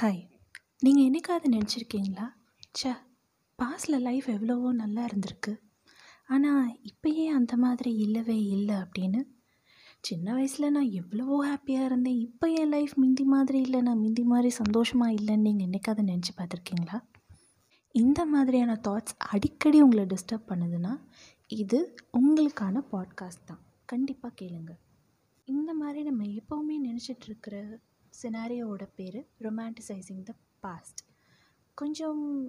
Hi நீங்கள் என்னைக்காவது நினச்சிருக்கீங்களா? ச்சே பாஸ்டில் லைஃப் எவ்வளவோ நல்லா இருந்திருக்கு. ஆனால் இப்போயே அந்த மாதிரி இல்லவே இல்லை அப்படின்னு. சின்ன வயசில் நான் எவ்வளவோ ஹாப்பியாக இருந்தேன். இப்போ என் லைஃப் மிந்தி மாதிரி இல்லை. நான் மிந்தி மாதிரி சந்தோஷமாக இல்லைன்னு நீங்கள் என்னைக்காவது நினச்சி பார்த்துருக்கீங்களா? இந்த மாதிரியான தாட்ஸ் அடிக்கடி உங்களை டிஸ்டர்ப் பண்ணுதுன்னா இது உங்களுக்கான பாட்காஸ்ட் தான். கண்டிப்பாக கேளுங்க. இந்த மாதிரி நம்ம எப்போவுமே நினச்சிட்ருக்கிற சினாரியோட பேர் ரொமான்டிசைசிங் த பாஸ்ட் கொஞ்சம்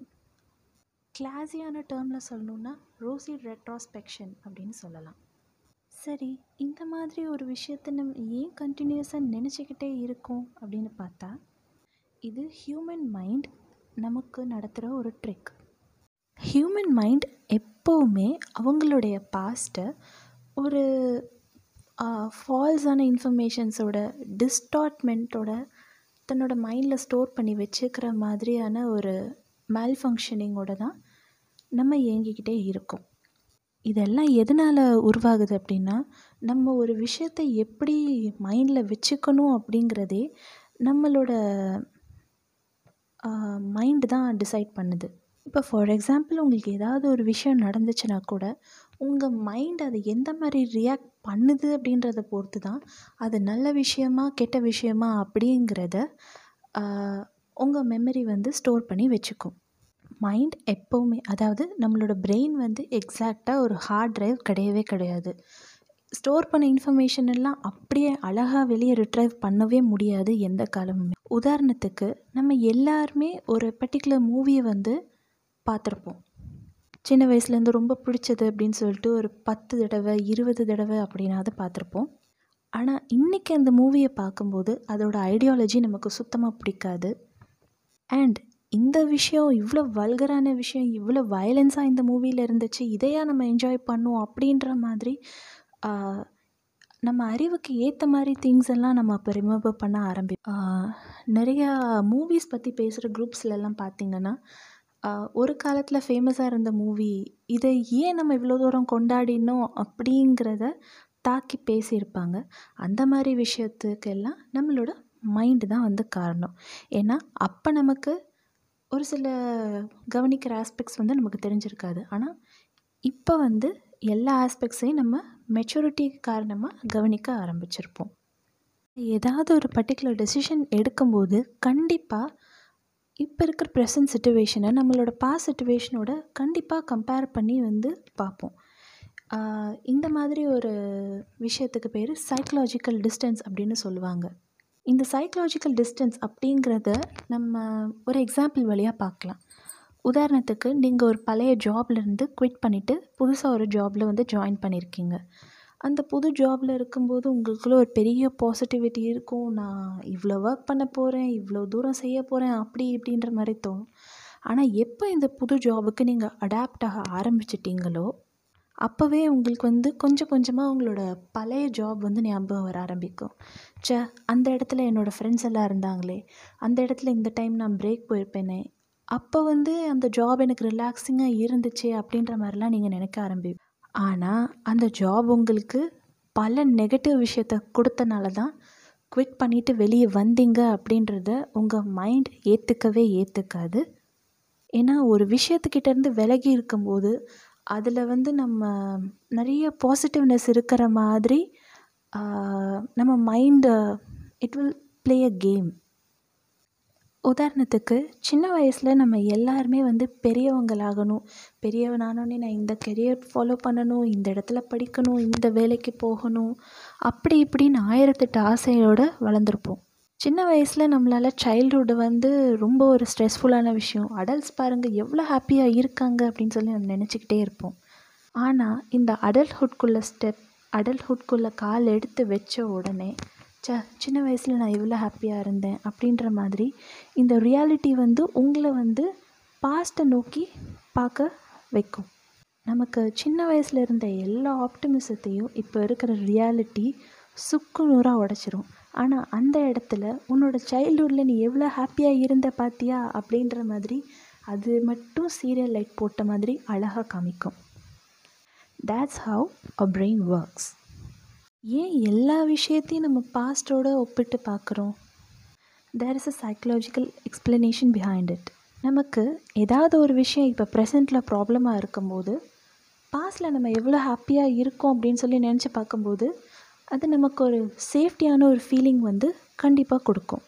கிளாஸியான டேர்மில் சொல்லணுன்னா ரோசி ரெட்ராஸ்பெக்ஷன் அப்படின்னு சொல்லலாம். சரி இந்த மாதிரி ஒரு விஷயத்தை நம்ம ஏன் கண்டினியூஸாக நினச்சிக்கிட்டே இருக்கோம் அப்படின்னு பார்த்தா இது ஹியூமன் மைண்ட் நமக்கு நடத்துகிற ஒரு ட்ரிக் ஹியூமன் மைண்ட் எப்போவுமே அவங்களுடைய பாஸ்ட்டை ஒரு ஃபால்ஸான இன்ஃபர்மேஷன்ஸோட டிஸ்டார்ட்மெண்ட்டோட தன்னோட மைண்டில் ஸ்டோர் பண்ணி வச்சுக்கிற மாதிரியான ஒரு மேல் ஃபங்க்ஷனிங்கோட தான் நம்ம இயங்கிக்கிட்டே இருக்கோம். இதெல்லாம் எதனால் உருவாகுது அப்படின்னா நம்ம ஒரு விஷயத்தை எப்படி மைண்டில் வச்சுக்கணும் அப்படிங்கிறதே நம்மளோட மைண்டு தான் டிசைட் பண்ணுது. இப்போ ஃபார் எக்ஸாம்பிள் உங்களுக்கு ஏதாவது ஒரு விஷயம் நடந்துச்சுன்னா கூட உங்கள் மைண்ட் அதை எந்த மாதிரி ரியாக்ட் பண்ணுது அப்படின்றத பொறுத்து தான் அது நல்ல விஷயமா கெட்ட விஷயமா அப்படிங்கிறத உங்கள் மெமரி வந்து ஸ்டோர் பண்ணி வச்சுக்கும். மைண்ட் எப்போவுமே அதாவது நம்மளோட பிரெயின் வந்து எக்ஸாக்டாக ஒரு ஹார்ட் ட்ரைவ் கிடையவே கிடையாது. ஸ்டோர் பண்ண இன்ஃபர்மேஷன் எல்லாம் அப்படியே அழகாக வெளியே ரிட்ரைவ் பண்ணவே முடியாது எந்த காலமுமே. உதாரணத்துக்கு நம்ம எல்லாருமே ஒரு பர்டிகுலர் மூவியை வந்து பார்த்துருப்போம். சின்ன வயசுலேருந்து ரொம்ப பிடிச்சது அப்படின்னு சொல்லிட்டு ஒரு பத்து தடவை இருபது தடவை அப்படின்னாவது பார்த்துருப்போம். ஆனால் இன்றைக்கி அந்த மூவியை பார்க்கும்போது அதோட ஐடியாலஜி நமக்கு சுத்தமாக பிடிக்காது. அண்ட் இந்த விஷயம் இவ்வளோ வல்கரான விஷயம் இவ்வளோ வயலன்ஸாக இந்த மூவியில் இருந்துச்சு இதையாக நம்ம என்ஜாய் பண்ணோம் அப்படின்ற மாதிரி நம்ம அறிவுக்கு ஏற்ற மாதிரி திங்ஸ் எல்லாம் நம்ம அப்போ ரிமெம்பர் பண்ண ஆரம்பி நிறையா மூவிஸ் பற்றி பேசுகிற குரூப்ஸ்லலாம் பார்த்திங்கன்னா ஒரு காலத்தில் ஃபேமஸாக இருந்த மூவி இதை ஏன் நம்ம இவ்வளோ தூரம் கொண்டாடினோம் அப்படிங்கிறத தாக்கி பேசியிருப்பாங்க. அந்த மாதிரி விஷயத்துக்கெல்லாம் நம்மளோட மைண்டு தான் வந்து காரணம். ஏன்னா அப்போ நமக்கு ஒரு சில கவனிக்கிற ஆஸ்பெக்ட்ஸ் வந்து நமக்கு தெரிஞ்சிருக்காது. ஆனால் இப்போ வந்து எல்லா ஆஸ்பெக்ட்ஸையும் நம்ம மெச்சூரிட்டி காரணமாக கவனிக்க ஆரம்பிச்சிருப்போம். ஏதாவது ஒரு பர்டிகுலர் டெசிஷன் எடுக்கும்போது கண்டிப்பாக இப்போ இருக்கிற ப்ரெசன்ட் சுச்சுவேஷனை நம்மளோட பாஸ் சுச்சுவேஷனோட கண்டிப்பாக கம்பேர் பண்ணி வந்து பார்ப்போம். இந்த மாதிரி ஒரு விஷயத்துக்கு பேர் சைக்கலாஜிக்கல் டிஸ்டன்ஸ் அப்படின்னு சொல்லுவாங்க. இந்த சைக்கலாஜிக்கல் டிஸ்டன்ஸ் அப்படிங்கிறத நம்ம ஒரு எக்ஸாம்பிள் வழியாக பார்க்கலாம். உதாரணத்துக்கு நீங்கள் ஒரு பழைய ஜாப்லேருந்து குவிட் பண்ணிவிட்டு புதுசாக ஒரு ஜாபில் வந்து ஜாயின் பண்ணியிருக்கீங்க அந்த புது ஜாபில் இருக்கும்போது உங்களுக்குள்ளே ஒரு பெரிய பாசிட்டிவிட்டி இருக்கும். நான் இவ்வளோ ஒர்க் பண்ண போகிறேன் இவ்வளோ தூரம் செய்ய போகிறேன் அப்படி இப்படின்ற மாதிரி தோணும். ஆனால் எப்போ இந்த புது ஜாபுக்கு நீங்கள் அடாப்ட் ஆக ஆரம்பிச்சிட்டிங்களோ அப்போவே உங்களுக்கு வந்து கொஞ்சம் கொஞ்சமாக உங்களோட பழைய ஜாப் வந்து ஞாபகம் வர ஆரம்பிக்கும். சே அந்த இடத்துல என்னோடய ஃப்ரெண்ட்ஸ் எல்லாம் இருந்தாங்களே அந்த இடத்துல இந்த டைம் நான் பிரேக் போயிருப்பேனே அப்போ வந்து அந்த ஜாப் எனக்கு ரிலாக்ஸிங்காக இருந்துச்சு அப்படின்ற மாதிரிலாம் நீங்கள் நினைக்க ஆரம்பிப்பீங்க. ஆனால் அந்த ஜாப் உங்களுக்கு பல நெகட்டிவ் விஷயத்த கொடுத்தனால தான் குவிட் பண்ணிவிட்டு வெளியே வந்தீங்க அப்படின்றத உங்கள் மைண்ட் ஏற்றுக்கவே ஏற்றுக்காது ஏன்னா ஒரு விஷயத்துக்கிட்டேருந்து விலகி இருக்கும்போது அதில் வந்து நம்ம நிறைய பாசிட்டிவ்னஸ் இருக்கிற மாதிரி நம்ம mind it will play a game உதாரணத்துக்கு சின்ன வயசில் நம்ம எல்லாருமே வந்து பெரியவங்களாகணும். பெரியவனானோடனே நான் இந்த கெரியர் ஃபாலோ பண்ணணும் இந்த இடத்துல படிக்கணும் இந்த வேலைக்கு போகணும். அப்படி இப்படின்னு ஆயிரத்தெட்டு ஆசையோடு வளர்ந்துருப்போம். சின்ன வயசில் நம்மளால் சைல்டுஹுட் வந்து ரொம்ப ஒரு ஸ்ட்ரெஸ்ஃபுல்லான விஷயம். அடல்ட்ஸ் பாருங்கள் எவ்வளோ ஹாப்பியாக இருக்காங்க அப்படின்னு சொல்லி நம்ம நினச்சிக்கிட்டே இருப்போம். ஆனால் இந்த அடல்ட்ஹுட்குள்ளே ஸ்டெப் அடல்ட்ஹுட்குள்ளே கால் எடுத்து வச்ச உடனே ச சின்ன வயசில் நான் எவ்வளோ ஹாப்பியாக இருந்தேன் அப்படின்ற மாதிரி இந்த ரியாலிட்டி வந்து உங்களை வந்து பாஸ்ட்டை நோக்கி பார்க்க வைக்கும். நமக்கு சின்ன வயசில் இருந்த எல்லா ஆப்டிமிசத்தையும் இப்போ இருக்கிற ரியாலிட்டி சுக்கு நூறாக உடச்சிரும். ஆனால் அந்த இடத்துல உன்னோட சைல்டுஹுட்டில் நீ எவ்வளோ ஹாப்பியாக இருந்த பார்த்தியா அப்படின்ற மாதிரி அது மட்டும் சீரியல் லைட் போட்ட மாதிரி அழகாக காமிக்கும். That's how a brain works ஏன் எல்லா விஷயத்தையும் நம்ம பாஸ்ட்டோடு ஒப்பிட்டு பார்க்குறோம்? There is a psychological explanation behind it நமக்கு ஏதாவது ஒரு விஷயம் இப்போ ப்ரெசண்ட்டில் ப்ராப்ளமாக இருக்கும்போது பாஸ்டில் நம்ம எவ்வளோ ஹாப்பியாக இருக்கோம் அப்படின்னு சொல்லி நினச்சி பார்க்கும்போது அது நமக்கு ஒரு சேஃப்டியான ஒரு ஃபீலிங் வந்து கண்டிப்பாக கொடுக்கும்.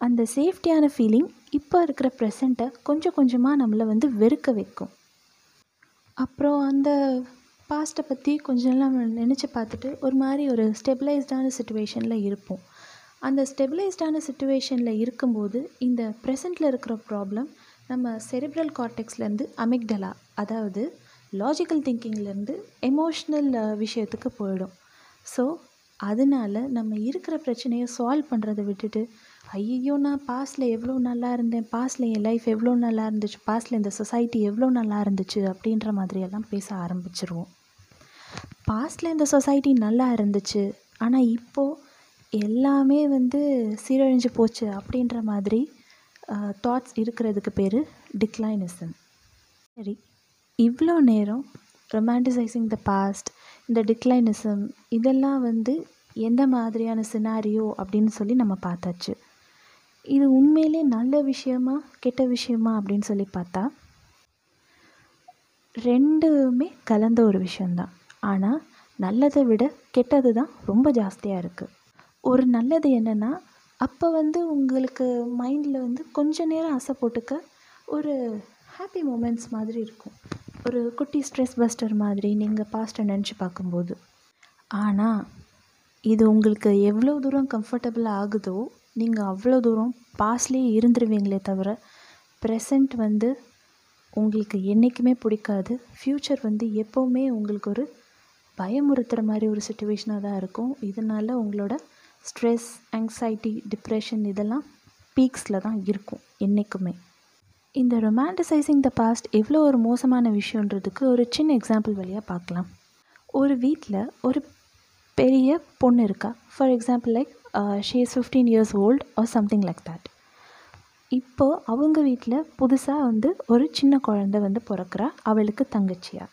அந்த சேஃப்டியான ஃபீலிங் இப்போ இருக்கிற ப்ரெசண்ட்டை கொஞ்சம் கொஞ்சமாக நம்மளை வந்து வெறுக்க வைக்கும். அப்புறம் அந்த பாஸ்ட்டை பற்றி கொஞ்ச எல்லாம் நினச்சி பார்த்துட்டு ஒரு மாதிரி ஒரு ஸ்டெபிளைஸ்டான சுச்சுவேஷனில் இருப்போம். அந்த ஸ்டெபிளைஸ்டான சுச்சுவேஷனில் இருக்கும்போது இந்த ப்ரெசண்ட்டில் இருக்கிற ப்ராப்ளம் நம்ம செரிப்ரல் கார்டெக்ஸ்லேருந்து அமிக்டலா அதாவது லாஜிக்கல் திங்கிங்லேருந்து எமோஷ்னல் விஷயத்துக்கு போயிடும். ஸோ அதனால நம்ம இருக்கிற பிரச்சனையை சால்வ் பண்ணுறதை விட்டுட்டு ஐயையோ நான் பாஸ்டில் எவ்வளோ நல்லா இருந்தேன் பாஸ்டில் என் லைஃப் எவ்வளோ நல்லா இருந்துச்சு பாஸ்டில் இந்த சொசைட்டி எவ்வளோ நல்லா இருந்துச்சு அப்படின்ற மாதிரியெல்லாம் பேச ஆரம்பிச்சிருவோம். பாஸ்டில் இந்த சொசைட்டி நல்லா இருந்துச்சு ஆனால் இப்போது எல்லாமே வந்து சீரழிஞ்சு போச்சு அப்படின்ற மாதிரி தாட்ஸ் இருக்கிறதுக்கு பேர் டிக்ளைனிசம் சரி இவ்வளோ நேரம் ரொமான்டிசைசிங் த பாஸ்ட் இந்த டிக்ளைனிசம் இதெல்லாம் வந்து எந்த மாதிரியான சினாரியோ அப்படின்னு சொல்லி நம்ம பார்த்தாச்சு. இது உண்மையிலே நல்ல விஷயமா கெட்ட விஷயமா அப்படின்னு சொல்லி பார்த்தா ரெண்டுமே கலந்த ஒரு விஷயந்தான் ஆனால் நல்லதை விட கெட்டது தான் ரொம்ப ஜாஸ்தியாக இருக்குது ஒரு நல்லது என்னென்னா அப்போ வந்து உங்களுக்கு மைண்டில் வந்து கொஞ்ச நேரம் ஆசை போட்டுக்க ஒரு ஹாப்பி மூமெண்ட்ஸ் மாதிரி இருக்கும். ஒரு குட்டி ஸ்ட்ரெஸ் பஸ்டர் மாதிரி நீங்கள் பாஸ்ட்டை நினச்சி பார்க்கும்போது. ஆனால் இது உங்களுக்கு எவ்வளோ தூரம் கம்ஃபர்டபுள் ஆகுதோ நீங்கள் அவ்வளோ தூரம் பாஸ்ட்லேயே இருந்துருவீங்களே தவிர ப்ரெசண்ட் வந்து உங்களுக்கு என்றைக்குமே பிடிக்காது. ஃப்யூச்சர் வந்து எப்போவுமே உங்களுக்கு ஒரு பயமுறுத்துகிற மாதிரி ஒரு சுச்சுவேஷனாக தான் இருக்கும். இதனால் உங்களோட ஸ்ட்ரெஸ் ஆங்ஸைட்டி டிப்ரெஷன் இதெல்லாம் பீக்ஸில் தான் இருக்கும் என்றைக்குமே இந்த ரொமான்டிசைசிங் த பாஸ்ட் எவ்வளோ ஒரு மோசமான விஷயன்றதுக்கு ஒரு சின்ன எக்ஸாம்பிள் வழியாக பார்க்கலாம். ஒரு வீட்டில் ஒரு பெரிய பொண்ணு இருக்கா? For example like she is fifteen years old or something like that இப்போது அவங்க வீட்டில் புதுசாக வந்து ஒரு சின்ன குழந்த வந்து பிறக்கிறா அவளுக்கு தங்கச்சியா?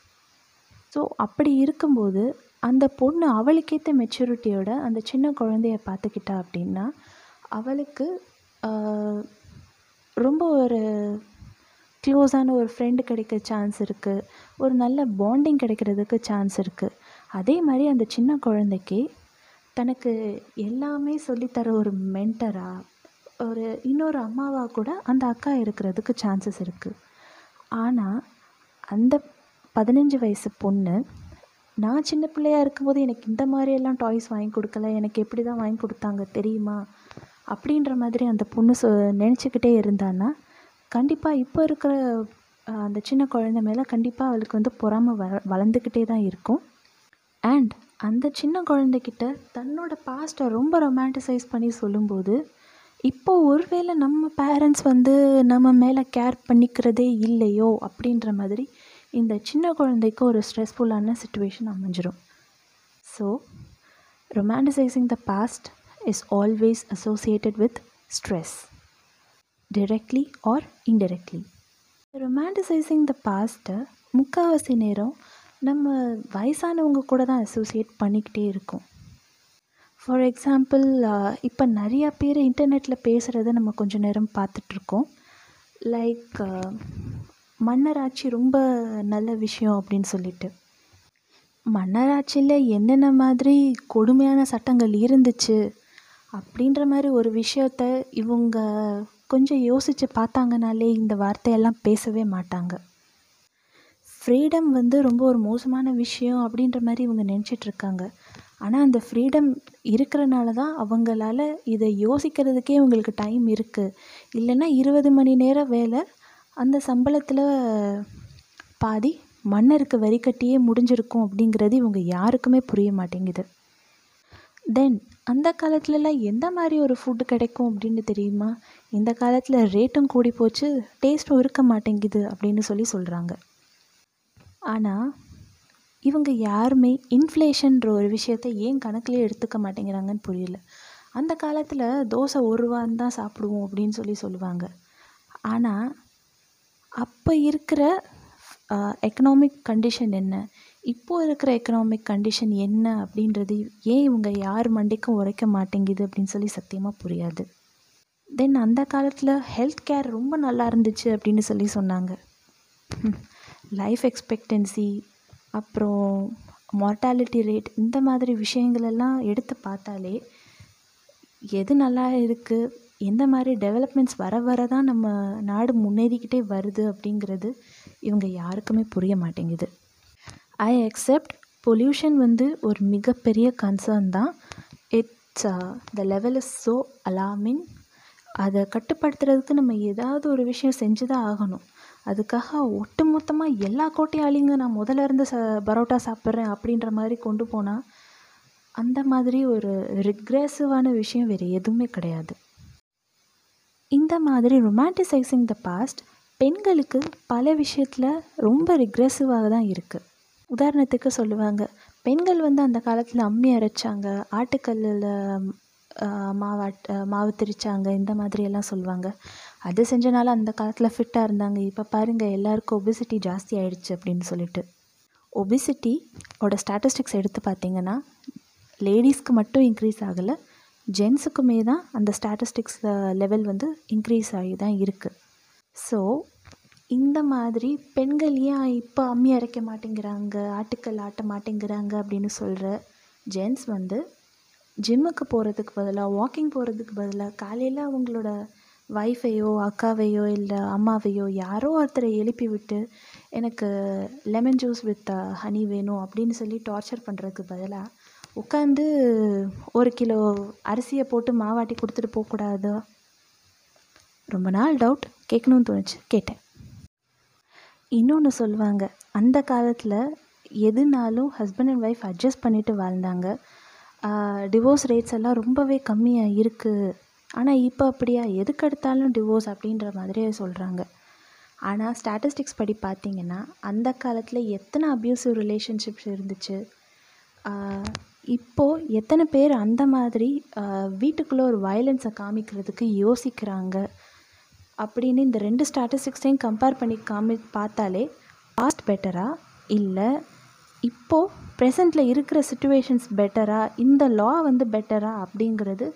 ஸோ அப்படி இருக்கும்போது அந்த பொண்ணு அவளுக்கேற்ற மெச்சூரிட்டியோட அந்த சின்ன குழந்தைய பார்த்துக்கிட்டா அப்படின்னா அவளுக்கு ரொம்ப ஒரு க்ளோஸான ஒரு ஃப்ரெண்டு கிடைக்க சான்ஸ் இருக்குது ஒரு நல்ல பாண்டிங் கிடைக்கிறதுக்கு சான்ஸ் இருக்குது அதே மாதிரி அந்த சின்ன குழந்தைக்கு தனக்கு எல்லாமே சொல்லித்தர ஒரு மென்டராக ஒரு இன்னொரு அம்மாவாக கூட அந்த அக்கா இருக்கிறதுக்கு சான்சஸ் இருக்குது ஆனால் அந்த பதினஞ்சு வயசு பொண்ணு நான் சின்ன பிள்ளையாக இருக்கும்போது எனக்கு இந்த மாதிரியெல்லாம் டாய்ஸ் வாங்கி கொடுக்கல எனக்கு எப்படி தான் வாங்கி கொடுத்தாங்க தெரியுமா? அப்படின்ற மாதிரி அந்த பொண்ணு சொ நினச்சிக்கிட்டே இருந்தான்னா கண்டிப்பாக இப்போ இருக்கிற அந்த சின்ன குழந்த மேலே கண்டிப்பாக அவளுக்கு வந்து பொறாமை வ வளர்ந்துக்கிட்டே தான் இருக்கும். அண்ட் அந்த சின்ன குழந்தைக்கிட்ட தன்னோட பாஸ்ட்டை ரொம்ப ரொமான்டிசைஸ் பண்ணி சொல்லும்போது இப்போது ஒருவேளை நம்ம பேரண்ட்ஸ் வந்து நம்ம மேலே கேர் பண்ணிக்கிறதே இல்லையோ அப்படின்ற மாதிரி இந்த சின்ன குழந்தைக்கு ஒரு ஸ்ட்ரெஸ்ஃபுல்லான situation அமைஞ்சிரும். So romanticising the past is always associated with stress directly or indirectly romanticising the பாஸ்ட்டை முக்கால்வாசி நேரம் நம்ம வயசானவங்க கூட தான் அசோசியேட் பண்ணிக்கிட்டே இருக்கோம். ஃபார் எக்ஸாம்பிள் இப்போ நிறையா பேர் இன்டர்நெட்டில் பேசுகிறத நம்ம கொஞ்சம் நேரம் பார்த்துட்ருக்கோம் லைக் மன்னராட்சி ரொம்ப நல்ல விஷயம் அப்படின்னு சொல்லிட்டு. மன்னராட்சியில் என்னென்ன மாதிரி கொடுமையான சட்டங்கள் இருந்துச்சு அப்படின்ற மாதிரி ஒரு விஷயத்த இவங்க கொஞ்சம் யோசித்து பார்த்தாங்கனாலே இந்த வார்த்தையெல்லாம் பேசவே மாட்டாங்க. ஃப்ரீடம் வந்து ரொம்ப ஒரு மோசமான விஷயம் அப்படின்ற மாதிரி இவங்க நினச்சிட்ருக்காங்க ஆனால் அந்த ஃப்ரீடம் இருக்கிறனால தான் அவங்களால இதை யோசிக்கிறதுக்கே இவங்களுக்கு டைம் இருக்குது இல்லைன்னா இருபது மணி நேரம் வேலை அந்த சம்பளத்தில் பாதி மன்னருக்கு வரி கட்டியே முடிஞ்சிருக்கும் அப்படிங்கிறது இவங்க யாருக்குமே புரிய மாட்டேங்குது. தென் அந்த காலத்துலலாம் எந்த மாதிரி ஒரு ஃபுட்டு கிடைக்கும் அப்படின்னு தெரியுமா? இந்த காலத்தில் ரேட்டும் கூடி போச்சு டேஸ்ட்டும் இருக்க மாட்டேங்குது அப்படின்னு சொல்லி சொல்கிறாங்க ஆனால் இவங்க யாருமே இன்ஃப்ளேஷன்ற ஒரு விஷயத்த ஏன் கணக்கில் எடுத்துக்க மாட்டேங்கிறாங்கன்னு புரியல. அந்த காலத்தில் தோசை ஒரு ரூபான்னு தான் சாப்பிடுவோம் அப்படின்னு சொல்லி சொல்லுவாங்க. ஆனால் அப்போ இருக்கிற எக்கனாமிக் கண்டிஷன் என்ன? இப்போது இருக்கிற எக்கனாமிக் கண்டிஷன் என்ன அப்படின்றது ஏன் இவங்க யார் மண்டைக்கும் உரைக்க மாட்டேங்குது அப்படின்னு சொல்லி சத்தியமாக புரியாது. தென் அந்த காலத்தில் ஹெல்த் கேர் ரொம்ப நல்லா இருந்துச்சு அப்படின்னு சொல்லி சொன்னாங்க. லைஃப் எக்ஸ்பெக்டன்சி அப்புறம் மார்ட்டாலிட்டி ரேட் இந்த மாதிரி விஷயங்களெல்லாம் எடுத்து பார்த்தாலே எது நல்லா இருக்குது எந்த மாதிரி டெவலப்மெண்ட்ஸ் வர வர தான் நம்ம நாடு முன்னேறிக்கிட்டே வருது அப்படிங்கிறது இவங்க யாருக்குமே புரிய மாட்டேங்குது. ஐ அக்செப்ட் பொல்யூஷன் வந்து ஒரு மிகப்பெரிய கன்சர்ன் தான். It's the level is so alarming அதை கட்டுப்படுத்துறதுக்கு நம்ம ஏதாவது ஒரு விஷயம் செஞ்சு தான் ஆகணும். அதுக்காக ஒட்டு மொத்தமாக எல்லா கோட்டையாளிங்க நான் முதல்ல இருந்து ச பரோட்டா சாப்பிட்றேன் அப்படின்ற மாதிரி கொண்டு போனால் அந்த மாதிரி ஒரு ரிக்ரெசிவான விஷயம் வேறு எதுவுமே கிடையாது. இந்த மாதிரி ரொமான்டிசைசிங் த பாஸ்ட் பெண்களுக்கு பல விஷயத்தில் ரொம்ப ரிக்ரெசிவாக தான் இருக்குது உதாரணத்துக்கு சொல்லுவாங்க பெண்கள் வந்து அந்த காலத்தில் அம்மி அரைச்சாங்க ஆட்டுக்கல்லில் மாவாட் மாவு திரிச்சாங்க இந்த மாதிரியெல்லாம் சொல்லுவாங்க. அது செஞ்சனால அந்த காலத்தில் ஃபிட்டாக இருந்தாங்க. இப்போ பாருங்கள் எல்லாருக்கும் ஒபிசிட்டி ஜாஸ்தி ஆயிடுச்சு அப்படின்னு சொல்லிட்டு. ஒபிசிட்டி ஓட ஸ்டாட்டிஸ்டிக்ஸ் எடுத்து பார்த்தீங்கன்னா லேடிஸ்க்கு மட்டும் இன்க்ரீஸ் ஆகலை. ஜென்ஸுக்குமே தான் அந்த ஸ்டாட்டிஸ்டிக்ஸ் லெவல் வந்து இன்க்ரீஸ் ஆகி தான் இருக்குது ஸோ இந்த மாதிரி பெண்கள் ஏன் இப்போ அம்மி அரைக்க மாட்டேங்கிறாங்க ஆட்டுக்கல் ஆட்ட மாட்டேங்கிறாங்க அப்படின்னு சொல்கிற ஜென்ஸ் வந்து ஜிம்முக்கு போகிறதுக்கு பதிலாக வாக்கிங் போகிறதுக்கு பதிலாக காலையில் அவங்களோட ஒய்ஃபையோ அக்காவையோ இல்லை அம்மாவையோ யாரோ ஒருத்தரை எழுப்பி விட்டு எனக்கு லெமன் ஜூஸ் வித் ஹனி வேணும் அப்படின்னு சொல்லி டார்ச்சர் பண்ணுறதுக்கு பதிலாக உட்காந்து ஒரு கிலோ அரிசியை போட்டு மாவாட்டி கொடுத்துட்டு போகக்கூடாதோ? ரொம்ப நாள் டவுட் கேட்கணும்னு தோணுச்சு. கேட்டேன். இன்னொன்று சொல்லுவாங்க அந்த காலத்தில் எதுனாலும் ஹஸ்பண்ட் அண்ட் ஒய்ஃப் அட்ஜஸ்ட் பண்ணிட்டு வாழ்ந்தாங்க. டிவோர்ஸ் ரேட்ஸ் எல்லாம் ரொம்பவே கம்மியாக இருக்குது ஆனால் இப்போ அப்படியா? எதுக்கு எடுத்தாலும் டிவோர்ஸ் அப்படின்ற மாதிரியே சொல்கிறாங்க ஆனால் ஸ்டாட்டிஸ்டிக்ஸ் படி பார்த்தீங்கன்னா அந்த காலத்தில் எத்தனை அப்யூசிவ் ரிலேஷன்ஷிப்ஸ் இருந்துச்சு? இப்போது எத்தனை பேர் அந்த மாதிரி வீட்டுக்குள்ளே ஒரு வயலன்ஸை காமிக்கிறதுக்கு யோசிக்கிறாங்க? அப்படின்னு இந்த ரெண்டு ஸ்டாட்டிஸ்டிக்ஸையும் கம்பேர் பண்ணி காமி பார்த்தாலே பாஸ்ட் பெட்டரா இல்லை இப்போது ப்ரெசண்ட்டில் இருக்கிற சுச்சுவேஷன்ஸ் பெட்டரா இந்த லா வந்து பெட்டரா அப்படிங்கிறது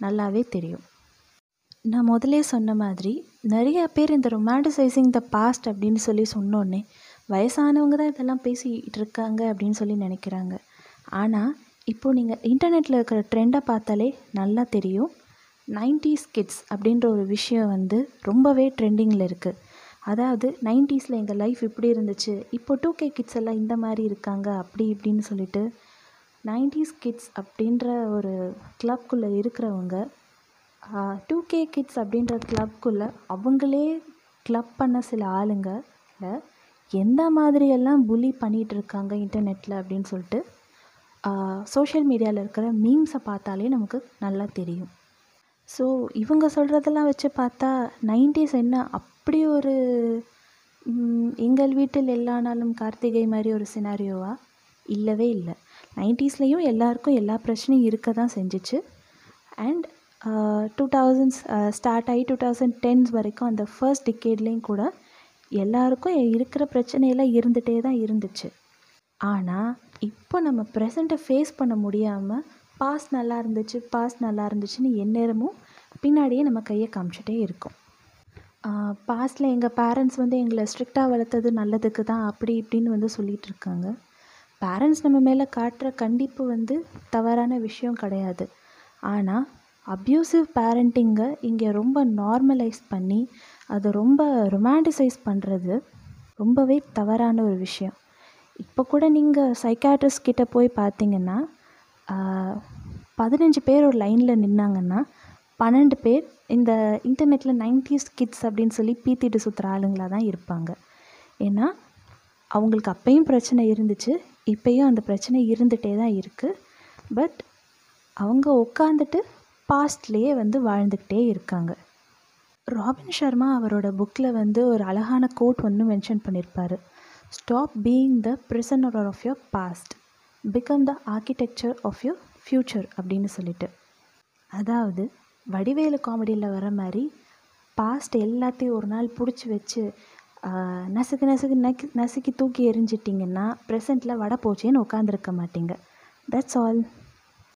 நல்லாவே தெரியும். நான் முதலே சொன்ன மாதிரி நிறைய பேர் இந்த ரொமான்டிசைசிங் த பாஸ்ட் அப்படின்னு சொல்லி சொன்னோன்னே வயசானவங்க தான் இதெல்லாம் பேசிகிட்டு இருக்காங்க அப்படின்னு சொல்லி நினைக்கிறாங்க. ஆனால் இப்போது நீங்கள் இன்டர்நெட்டில் இருக்கிற ட்ரெண்டை பார்த்தாலே நல்லா தெரியும். நைன்டிஸ் கிட்ஸ் அப்படின்ற ஒரு விஷயம் வந்து ரொம்பவே ட்ரெண்டிங்கில் இருக்குது அதாவது நைன்டிஸில் எங்கள் லைஃப் இப்படி இருந்துச்சு இப்போ டூ கே கிட்ஸ் எல்லாம் இந்த மாதிரி இருக்காங்க அப்படி இப்படின்னு சொல்லிட்டு நைன்டிஸ் கிட்ஸ் அப்படின்ற ஒரு கிளப்குள்ளே இருக்கிறவங்க டூ கே கிட்ஸ் அப்படின்ற கிளப்குள்ளே அவங்களே கிளப் பண்ண சில ஆளுங்கள எந்த மாதிரியெல்லாம் புலி பண்ணிகிட்ருக்காங்க இன்டர்நெட்டில் அப்படின்னு சொல்லிட்டு சோஷியல் மீடியாவில் இருக்கிற மீம்ஸை பார்த்தாலே நமக்கு நல்லா தெரியும். ஸோ இவங்க சொல்கிறதெல்லாம் வச்சு பார்த்தா நைன்டிஸ் என்ன அப்படி ஒரு எங்கள் வீட்டில் எல்லா நாளும் கார்த்திகை மாதிரி ஒரு சினாரியோவா? இல்லவே இல்லை. நைன்டிஸ்லேயும் எல்லாருக்கும் எல்லா பிரச்சனையும் இருக்க தான் செஞ்சிச்சு and two uh, thousands start uh, ஆகி டூ தௌசண்ட் டென்ஸ் வரைக்கும் அந்த ஃபர்ஸ்ட் டிக்கேட்லேயும் கூட எல்லாருக்கும் இருக்கிற பிரச்சனையெல்லாம் இருந்துகிட்டே தான் இருந்துச்சு. ஆனால் இப்போ நம்ம ப்ரெசண்ட்டை ஃபேஸ் பண்ண முடியாமல் பாஸ் நல்லா இருந்துச்சு பாஸ் நல்லா இருந்துச்சுன்னு எந்நேரமும் பின்னாடியே நம்ம கையை காமிச்சிட்டே இருக்கோம். பாஸ்டில் எங்கள் பேரண்ட்ஸ் வந்து எங்களை ஸ்ட்ரிக்டாக வளர்த்தது நல்லதுக்கு தான் அப்படி இப்படின்னு வந்து சொல்லிகிட்டு இருக்காங்க. பேரண்ட்ஸ் நம்ம மேலே காட்டுற கண்டிப்பு வந்து தவறான விஷயம் கிடையாது. ஆனால் அப்யூசிவ் பேரண்டிங்கை இங்கே ரொம்ப நார்மலைஸ் பண்ணி அதை ரொம்ப ரொமான்டிசைஸ் பண்ணுறது ரொம்பவே தவறான ஒரு விஷயம். இப்போ கூட நீங்கள் சைக்காட்ரிஸ்ட் கிட்டே போய் பார்த்தீங்கன்னா பதினஞ்சு பேர் ஒரு லைனில் நின்னாங்கன்னா பன்னெண்டு பேர் இந்த இன்டர்நெட்டில் நைன்டிஸ் கிட்ஸ் அப்படின்னு சொல்லி பீத்திட்டு சுற்றுற ஆளுங்களாக தான் இருப்பாங்க. ஏன்னா அவங்களுக்கு அப்பையும் பிரச்சனை இருந்துச்சு இப்போயும் அந்த பிரச்சனை இருந்துகிட்டே தான் இருக்குது பட் அவங்க உட்காந்துட்டு பாஸ்ட்லேயே வந்து வாழ்ந்துக்கிட்டே இருக்காங்க. ராபின் சர்மா அவரோட புக்கில் வந்து ஒரு அழகான கோட் ஒன்று மென்ஷன் பண்ணியிருப்பார் stop being the prisoner of your past become the architecture of your future அப்படின்னு சொல்லிட்டு. அதாவது வடிவேலு காமெடியில் வர மாதிரி பாஸ்ட் எல்லாத்தையும் ஒரு நாள் பிடிச்சி வச்சு நசுக்கு நசுக்கு நக்கி நசுக்கி தூக்கி எறிஞ்சிட்டிங்கன்னா ப்ரெசண்ட்டில் வடை போச்சேன்னு உட்காந்துருக்க மாட்டீங்க. That's all